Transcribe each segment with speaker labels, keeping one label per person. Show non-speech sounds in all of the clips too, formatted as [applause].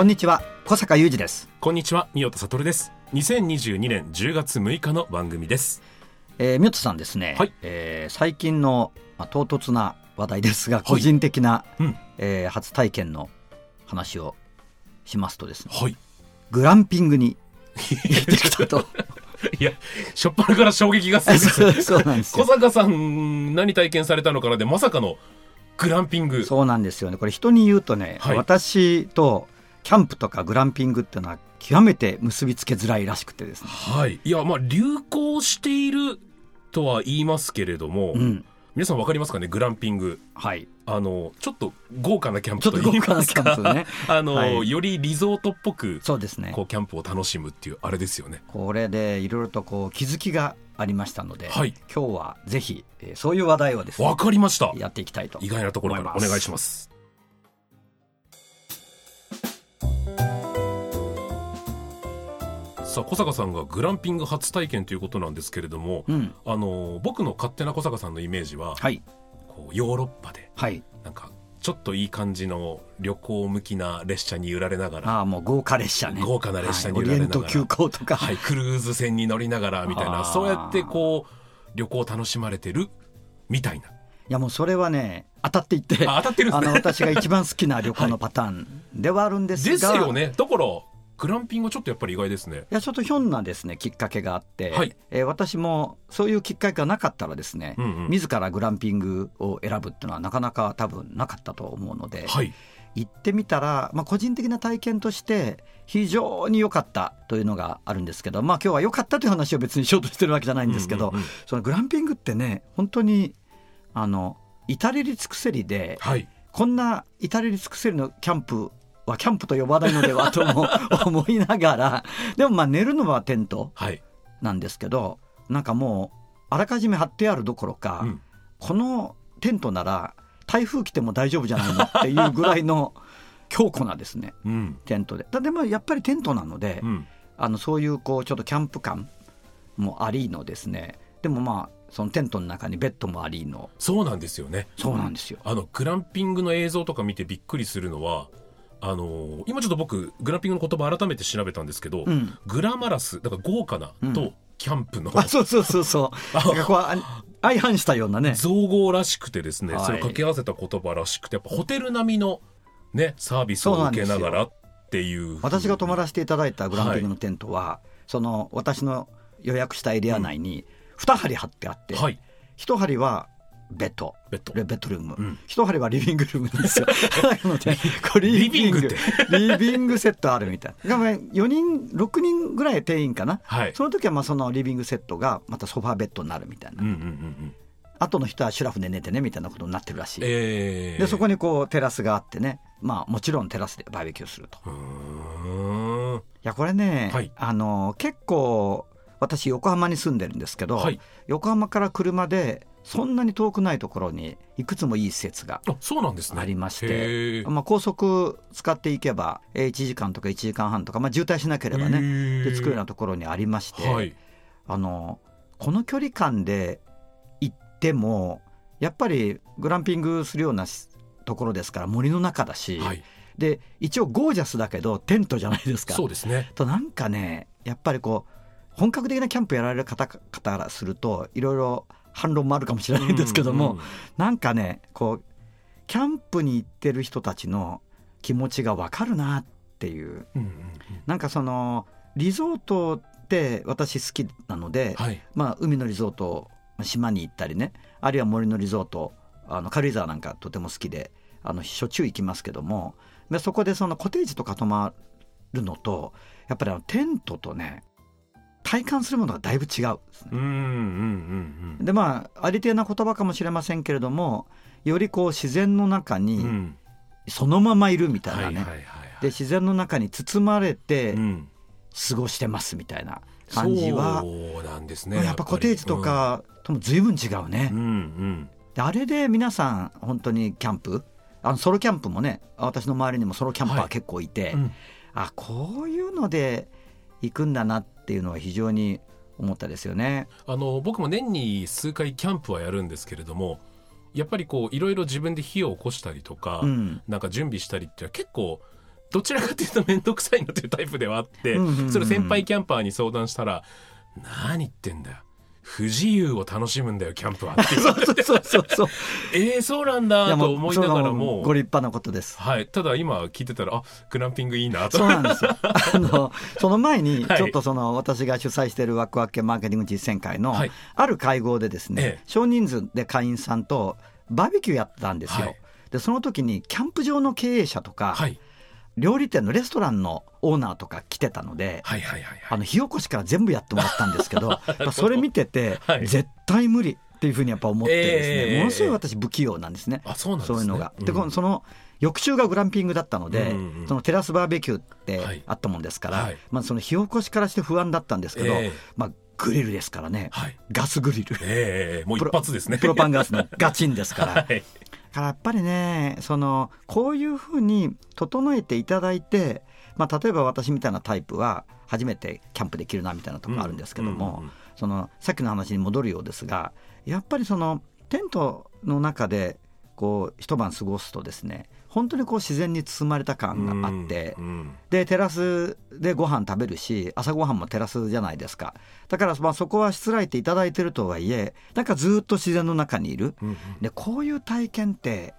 Speaker 1: こんにちは小坂雄二です、
Speaker 2: こんにちは、三代田悟です。2022年10月6日の番組です。
Speaker 1: えー、ミョットさんですね、
Speaker 2: はい
Speaker 1: えー最近の、まあ、唐突な話題ですが
Speaker 2: い
Speaker 1: 個人的な、
Speaker 2: うん
Speaker 1: えー初体験の話をしますとですね
Speaker 2: はい。
Speaker 1: グランピングに行ってきたと
Speaker 2: いや、しょっぱなから衝撃がす [laughs]
Speaker 1: そう
Speaker 2: る。
Speaker 1: そうなんです
Speaker 2: 小
Speaker 1: よ
Speaker 2: 坂さん、何体験されたのかなで、まさかのグランピング。
Speaker 1: そうなんですよねこれ人に言うとね、
Speaker 2: はい
Speaker 1: 私とキャンプとかグランピングっていうのは極めて結びつけづらいらしくてですね、
Speaker 2: はい。いや、まあ、流行しているとは言いますけれども、
Speaker 1: うん
Speaker 2: 皆さんわかりますかね？グランピング。
Speaker 1: はい、
Speaker 2: あの、ちょっと豪華なキャンプ
Speaker 1: ちょっと
Speaker 2: と言いますか？
Speaker 1: 豪華なキャンプね [laughs]
Speaker 2: あの、
Speaker 1: はい
Speaker 2: よりリゾートっぽく、
Speaker 1: そうですね
Speaker 2: こう、キャンプを楽しむっていう、あれですよね。
Speaker 1: これでいろいろとこう気づきがありましたので、
Speaker 2: はい
Speaker 1: 今日はぜひ、えーそういう話題をですね
Speaker 2: わかりました。
Speaker 1: やっていきたいと
Speaker 2: 意外なところからお願いします。さあ小坂さんがグランピング初体験ということなんですけれども、
Speaker 1: うん。
Speaker 2: あの僕の勝手な小坂さんのイメージは、
Speaker 1: はい。
Speaker 2: こうヨーロッパで
Speaker 1: はい。
Speaker 2: なんかちょっといい感じの旅行向きな列車に揺られながら、
Speaker 1: ああもう豪華列車ね。
Speaker 2: 豪華な列車に揺られながら
Speaker 1: リエント急行とか、
Speaker 2: はい、クルーズ船に乗りながらみたいなそうやってこう旅行を楽しまれてるみたいな。
Speaker 1: いやもうそれはね当たっていって。
Speaker 2: あ当たってるんですね。
Speaker 1: あの私が一番好きな旅行の [laughs] パターンではあるんですが、
Speaker 2: ですよね。だからグランピングはちょっとやっぱり意外ですね。
Speaker 1: いやちょっとひょんなですねきっかけがあって、
Speaker 2: はい
Speaker 1: えー私もそういうきっかけがなかったらですね、
Speaker 2: うんうん
Speaker 1: 自らグランピングを選ぶっていうのはなかなか多分なかったと思うので、
Speaker 2: はい。
Speaker 1: 行ってみたら、まあ、個人的な体験として非常に良かったというのがあるんですけど、まあ、今日は良かったという話を別にしようとしてるわけじゃないんですけど、
Speaker 2: うんうんうん
Speaker 1: そのグランピングってね本当にあの至れり尽くせりで
Speaker 2: はい。
Speaker 1: こんな至れり尽くせりのキャンプはキャンプと呼ばないのではとも思いながら [laughs] でもまあ寝るのはテント
Speaker 2: はい。
Speaker 1: なんですけどなんかもうあらかじめ張ってあるどころか、
Speaker 2: うん
Speaker 1: このテントなら台風来ても大丈夫じゃないのっていうぐらいの [laughs] 強固なですね
Speaker 2: うん。
Speaker 1: テントで。でもやっぱりテントなので、
Speaker 2: うん。
Speaker 1: あのそういうこうちょっとキャンプ感もありのですねでもまあそのテントの中にベッドもありの
Speaker 2: そうなんですよね。
Speaker 1: そうなんですよ。
Speaker 2: あのグランピングの映像とか見てびっくりするのは。あのー今ちょっと僕グランピングの言葉改めて調べたんですけど、
Speaker 1: うん。
Speaker 2: グラマラスだから豪華な
Speaker 1: うん。
Speaker 2: とキャンプの。
Speaker 1: あそうそうそうそう。[laughs] 相反したようなね。
Speaker 2: 造語らしくてですね、
Speaker 1: はい。
Speaker 2: それを掛け合わせた言葉らしくてやっぱホテル並みのねサービスを受けながらっていう
Speaker 1: 私が泊まら
Speaker 2: せ
Speaker 1: せていただいたグランピングのテントは、その私の予約したエリア内に2針張ってあって、
Speaker 2: はい。
Speaker 1: 1針はベッド。
Speaker 2: ベッド
Speaker 1: でベッドルーム、
Speaker 2: うん
Speaker 1: 一針はリビングルームなんですよ。[laughs] なので、これリビング、
Speaker 2: リビング
Speaker 1: リビングセットあるみたいな。でもね、4人、6人ぐらい定員かな。
Speaker 2: はい
Speaker 1: その時はまあそのリビングセットがまたソファーベッドになるみたいな。
Speaker 2: うんうんうんうん
Speaker 1: 後の人はシュラフで寝てねみたいなことになってるらしい。
Speaker 2: えー、
Speaker 1: で、そこにこうテラスがあってね、まあもちろんテラスでバーベキューすると。いや、これね、
Speaker 2: はい
Speaker 1: あの、結構、私横浜に住んでるんですけど、
Speaker 2: はい
Speaker 1: 横浜から車でそんなに遠くないところにいくつもいい施設が
Speaker 2: あそうなんですね。
Speaker 1: ありまして、
Speaker 2: へー。
Speaker 1: まあ、高速使っていけばえー1時間とか1時間半とか、まあ、渋滞しなければ
Speaker 2: へ
Speaker 1: ね
Speaker 2: ー。
Speaker 1: で着くようなところにありまして、
Speaker 2: はい。
Speaker 1: あのこの距離感で行ってもやっぱりグランピングするようなしところですから森の中だし、
Speaker 2: はい。
Speaker 1: で一応ゴージャスだけどテントじゃないですか。
Speaker 2: そうですね。
Speaker 1: となんかねやっぱりこう本格的なキャンプやられる方方からするといろいろ反論もあるかもしれないんですけども、
Speaker 2: うんうん
Speaker 1: なんかねこうキャンプに行ってる人たちの気持ちがわかるなっていう。
Speaker 2: うんうんうん。
Speaker 1: なんかそのリゾートって私好きなので、
Speaker 2: はい。
Speaker 1: まあ、海のリゾート島に行ったりねあるいは森のリゾートあの軽井沢なんかとても好きであのしょっちゅう行きますけどもでそこでそのコテージとか泊まるのとやっぱりあのテントとね体感するものがだいぶ違うでまあありていな言葉かもしれませんけれどもよりこう自然の中に
Speaker 2: ん。
Speaker 1: そのままいるみたいなね、
Speaker 2: はいはいはいはい。
Speaker 1: で自然の中に包まれて
Speaker 2: うん。
Speaker 1: 過ごしてますみたいな感じは、
Speaker 2: そうなんですね
Speaker 1: やっぱコテージとかとも随分違うね。
Speaker 2: うんうん。
Speaker 1: であれで皆さん本当にキャンプあのソロキャンプもね私の周りにもソロキャンパー
Speaker 2: はい。
Speaker 1: 結構いて、
Speaker 2: うん。
Speaker 1: あこういうので行くんだなっていうのは非常に思ったですよね。
Speaker 2: あの僕も年に数回キャンプはやるんですけれどもやっぱりこういろいろ自分で火を起こしたりとか、
Speaker 1: うん。
Speaker 2: なんか準備したりっていうのは結構どちらかというと面倒くさいなというタイプではあって、それを先輩キャンパーに相談したら「何言ってんだよ不自由を楽しむんだよキャンプは」って言われて
Speaker 1: そうそうそう。
Speaker 2: えー、そうなんだと思いながらも。
Speaker 1: ご立派なことです。
Speaker 2: はい、ただ今聞いてたらあグランピングいいなと。
Speaker 1: そうなんですよ。[laughs] あのその前に
Speaker 2: はい。
Speaker 1: ちょっとその私が主催しているワクワク系マーケティング実践会の
Speaker 2: はい。
Speaker 1: ある会合でですね、
Speaker 2: ええ。
Speaker 1: 少人数で会員さんとバーベキューやってたんですよ。
Speaker 2: はい。
Speaker 1: でその時にキャンプ場の経営者とか、
Speaker 2: はい
Speaker 1: 料理店のレストランのオーナーとか来てたので、
Speaker 2: はいはいはいはい。
Speaker 1: あの火起こしから全部やってもらったんですけど [laughs] それ見てて、
Speaker 2: はい。
Speaker 1: 絶対無理っていうふうにやっぱ思ってですね、
Speaker 2: ええ。
Speaker 1: ものすごい私不器用なんですね。
Speaker 2: あそうなんですね。
Speaker 1: いうのが。
Speaker 2: うん。
Speaker 1: でこのその翌週がグランピングだったので、
Speaker 2: うんうん
Speaker 1: そのテラスバーベキューって
Speaker 2: はい。
Speaker 1: あったもんですから、
Speaker 2: はい。
Speaker 1: まあ、その火起こしからして不安だったんですけど、
Speaker 2: ええ。
Speaker 1: まあ、グリルですからね、
Speaker 2: はい。
Speaker 1: ガスグリル。
Speaker 2: ええもう一
Speaker 1: プロ
Speaker 2: 発ですね。
Speaker 1: プロパンガスのガチンですから。だ [laughs]
Speaker 2: はい
Speaker 1: からやっぱりねそのこういうふうに整えていただいて、まあ、例えば私みたいなタイプは初めてキャンプできるなみたいなところあるんですけども、そのさっきの話に戻るようですがやっぱりそのテントの中でこう一晩過ごすとですね本当にこう自然に包まれた感があって、
Speaker 2: うんうん。
Speaker 1: でテラスでご飯食べるし朝ごはんもテラスじゃないですか。だからまあそこはしつらえていただいてるとはいえなんかずっと自然の中にいる。
Speaker 2: うんうん。
Speaker 1: でこういう体験って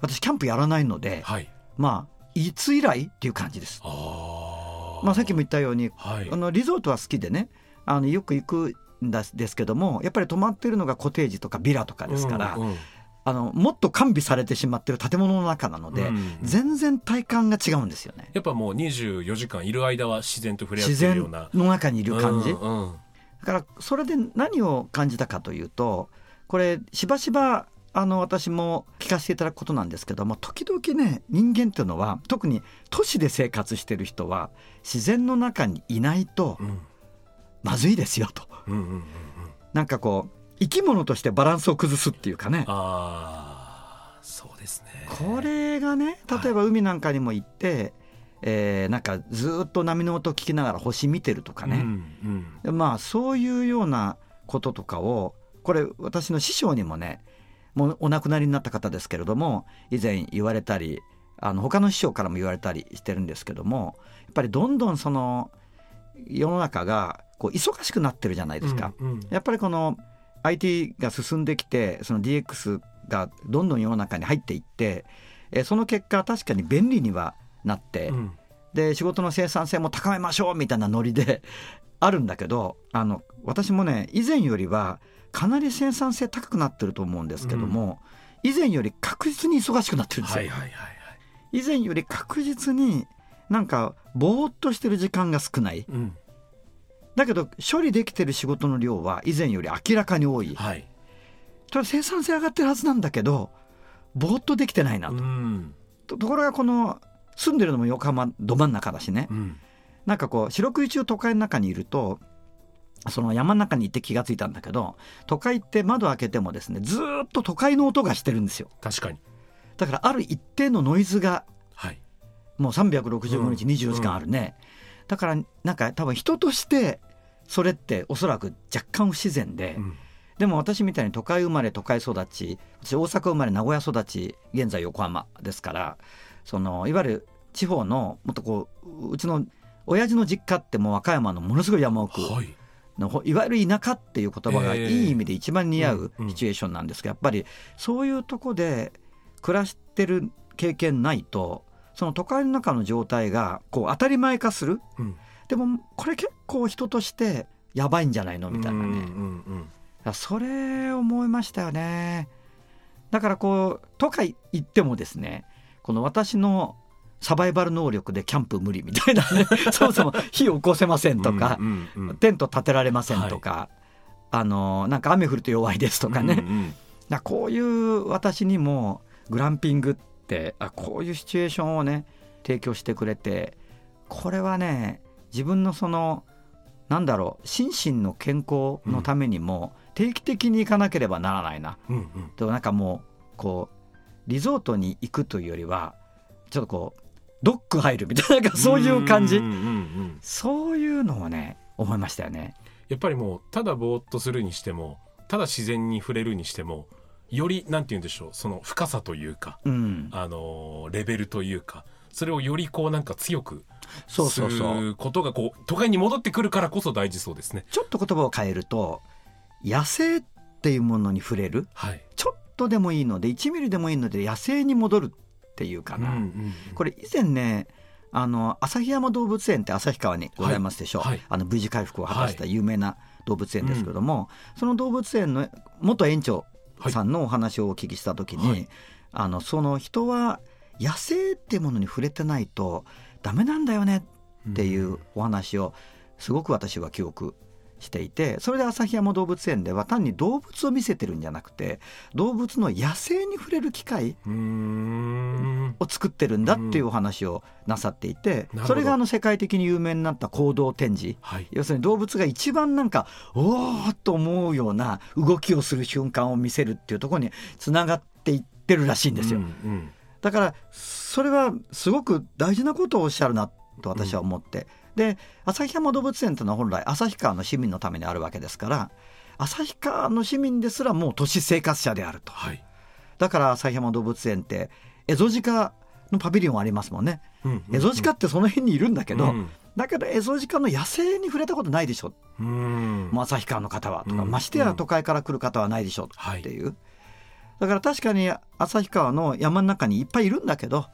Speaker 1: 私キャンプやらないので
Speaker 2: はい。
Speaker 1: まあいつ以来っていう感じです。まあ、さっきも言ったように
Speaker 2: はい。
Speaker 1: あのリゾートは好きでねあのよく行くんだですけどもやっぱり泊まってるのがコテージとかビラとかですから、
Speaker 2: うんうん
Speaker 1: あのもっと完備されてしまってる建物の中なので、
Speaker 2: うん。
Speaker 1: 全然体感が違うんですよね。
Speaker 2: やっぱもう24時間いる間は自然と触れ合ってるような。
Speaker 1: の中にいる感じ、
Speaker 2: うんうん。
Speaker 1: だからそれで何を感じたかというとこれしばしばあの私も聞かせていただくことなんですけども時々ね人間っていうのは特に都市で生活してる人は自然の中にいないと
Speaker 2: うん。
Speaker 1: まずいですよと。
Speaker 2: うんうんうんうん。
Speaker 1: なんかこう生き物としてバランスを崩すっていうかね。
Speaker 2: ああそうですね。
Speaker 1: これがね例えば海なんかにも行って、えーなんかずっと波の音聞きながら星見てるとかね、
Speaker 2: うん
Speaker 1: でまあそういうようなこととかをこれ私の師匠にもねもうお亡くなりになった方ですけれども以前言われたりあの他の師匠からも言われたりしてるんですけどもやっぱりどんどんその世の中がこう忙しくなってるじゃないですか。
Speaker 2: うんうん。
Speaker 1: やっぱりこの IT が進んできてその DX がどんどん世の中に入っていってえーその結果確かに便利にはなって、
Speaker 2: うん。
Speaker 1: で仕事の生産性も高めましょうみたいなノリで [laughs] あるんだけどあの私もね以前よりはかなり生産性高くなってると思うんですけども、以前より確実に忙しくなってるんですよ。
Speaker 2: はいはいはいはい。
Speaker 1: 以前より確実になんかぼーっとしてる時間が少ない。
Speaker 2: うん
Speaker 1: だけど処理できてる仕事の量は以前より明らかに多い。
Speaker 2: はい。
Speaker 1: それ生産性上がってるはずなんだけどぼーっとできてないなと,、
Speaker 2: うん。
Speaker 1: とところがこの住んでるのも横浜ど真ん中だしね、
Speaker 2: うん。
Speaker 1: なんかこう四六時中都会の中にいるとその山の中に行って気がついたんだけど都会って窓開けてもですねずーっと都会の音がしてるんですよ。
Speaker 2: 確かに。
Speaker 1: だからある一定のノイズが
Speaker 2: はい。
Speaker 1: もう365日
Speaker 2: うん
Speaker 1: 24時間あるね、だからなんか多分人としてそれっておそらく若干不自然で、
Speaker 2: うん。
Speaker 1: でも私みたいに都会生まれ都会育ち私大阪生まれ名古屋育ち現在横浜ですからそのいわゆる地方のもっとこううちの親父の実家ってもう和歌山のものすごい山奥
Speaker 2: はい。
Speaker 1: いわゆる田舎っていう言葉が
Speaker 2: ええ
Speaker 1: いい意味で一番似合うシチュエーションなんですがやっぱりそういうとこで暮らしてる経験ないとその都会の中の状態がこう当たり前化する。
Speaker 2: うん。
Speaker 1: でもこれ結構人としてやばいんじゃないのみたいなね、
Speaker 2: うんうんうん
Speaker 1: それ思いましたよね。だからこう都会行ってもですねこの私のサバイバル能力でキャンプ無理みたいなね。[laughs] そもそも火を起こせませんとか、
Speaker 2: うん
Speaker 1: テント建てられませんとか、あのなんか雨降ると弱いですとかね、
Speaker 2: うんうん
Speaker 1: だからこういう私にもグランピングってあこういうシチュエーションをね提供してくれてこれはね自分のそのなんだろう心身の健康のためにも定期的に行かなければならないな、
Speaker 2: うんうん。
Speaker 1: となんかもうこうリゾートに行くというよりはちょっとこうドック入るみたいななんかそういう感じ。
Speaker 2: んうんうん。
Speaker 1: そういうのをね思いましたよね。
Speaker 2: やっぱりもうただぼーっとするにしてもただ自然に触れるにしてもよりなんて言うんでしょうその深さというか、
Speaker 1: うん、
Speaker 2: あのーレベルというかそれをよりこうなんか強く
Speaker 1: そう
Speaker 2: す
Speaker 1: そうそう。
Speaker 2: ることがこう都会に戻ってくるからこそ大事そうですね。
Speaker 1: ちょっと言葉を変えると野生っていうものに触れる？
Speaker 2: はい。
Speaker 1: ちょっとでもいいので1ミリでもいいので野生に戻るっていうかな、
Speaker 2: うんうんうん。
Speaker 1: これ以前ねあの旭山動物園って旭川にございますでしょう、
Speaker 2: はいはい。
Speaker 1: あの V 字回復を果たした有名な動物園ですけども、その動物園の元園長さんのお話をお聞きした時に、
Speaker 2: はい。
Speaker 1: あのその人は野生ってものに触れてないとダメなんだよねっていうお話をすごく私は記憶していてそれで旭山動物園では単に動物を見せてるんじゃなくて動物の野生に触れる機会を作ってるんだっていうお話をなさっていて、それがあの世界的に有名になった行動展示。
Speaker 2: はい。
Speaker 1: 要するに動物が一番なんかおーっと思うような動きをする瞬間を見せるっていうところにつながっていってるらしいんですよ。
Speaker 2: うんうん。
Speaker 1: だからそれはすごく大事なことをおっしゃるなと私は思って、で旭山動物園というのは本来旭川の市民のためにあるわけですから旭川の市民ですらもう都市生活者であると。
Speaker 2: はい。
Speaker 1: だから旭山動物園ってエゾジカのパビリオンありますもんね、
Speaker 2: うんうんうん。
Speaker 1: エゾジカってその辺にいるんだけど、
Speaker 2: うん。
Speaker 1: だけどエゾジカの野生に触れたことないでしょ、
Speaker 2: うん。
Speaker 1: もう旭川の方はとか、
Speaker 2: うん
Speaker 1: ましてや都会から来る方はないでしょ
Speaker 2: はい
Speaker 1: ってい。う、だから確かに旭川の山の中にいっぱいいるんだけど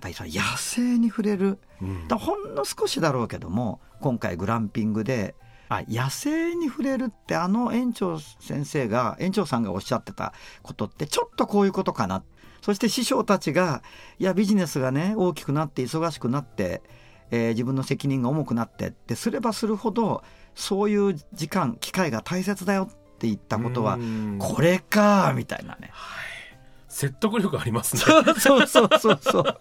Speaker 1: ぱりその野生に触れる。
Speaker 2: うん。
Speaker 1: だほんの少しだろうけども今回グランピングであ野生に触れるってあの園長先生が園長さんがおっしゃってたことってちょっとこういうことかな。そして師匠たちがいやビジネスがね大きくなって忙しくなって、えー自分の責任が重くなってってすればするほどそういう時間機会が大切だよって言ったことは
Speaker 2: うん。
Speaker 1: これかみたいなね。
Speaker 2: 説得力ありますね。
Speaker 1: そうそうそうそう。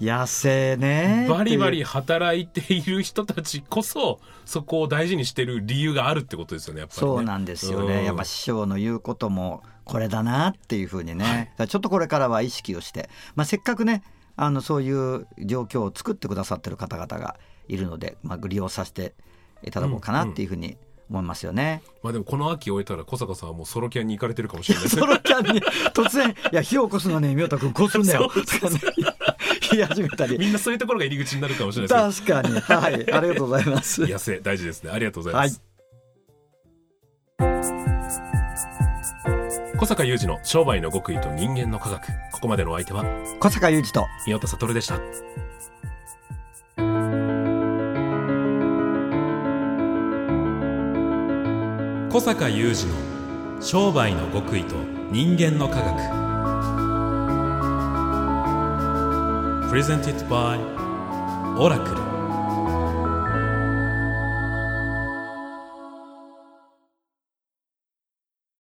Speaker 1: 野生ね。
Speaker 2: バリバリ働いている人たちこそそこを大事にしてる理由があるってことですよねやっぱりね
Speaker 1: そうなんですよね。
Speaker 2: うん
Speaker 1: やっぱ師匠の言うこともこれだなっていうふうにね。
Speaker 2: はい
Speaker 1: ちょっとこれからは意識をして、まあせっかくね、あのそういう状況を作ってくださってる方々がいるので、まあ利用させていただこうかなっていうふうに思いますよね。
Speaker 2: まあでもこの秋終えたら小坂さんはもうソロキャンに行かれてるかもしれないですね
Speaker 1: ソロキャンに突然、いや、火を起こすのはね、宮田君こうするんだよ。言い始めたり。
Speaker 2: みんなそういうところが入り口になるかもしれない
Speaker 1: 確かに。はい。ありがとうございます。
Speaker 2: ね野生大事ですねありがとうございます、小坂雄二の商売の極意と人間の科学ここまでのお相手は？
Speaker 1: 小坂雄二と。
Speaker 2: 宮田悟でした
Speaker 3: 小坂雄二の商売の極意と人間の科学。Presented by オラクル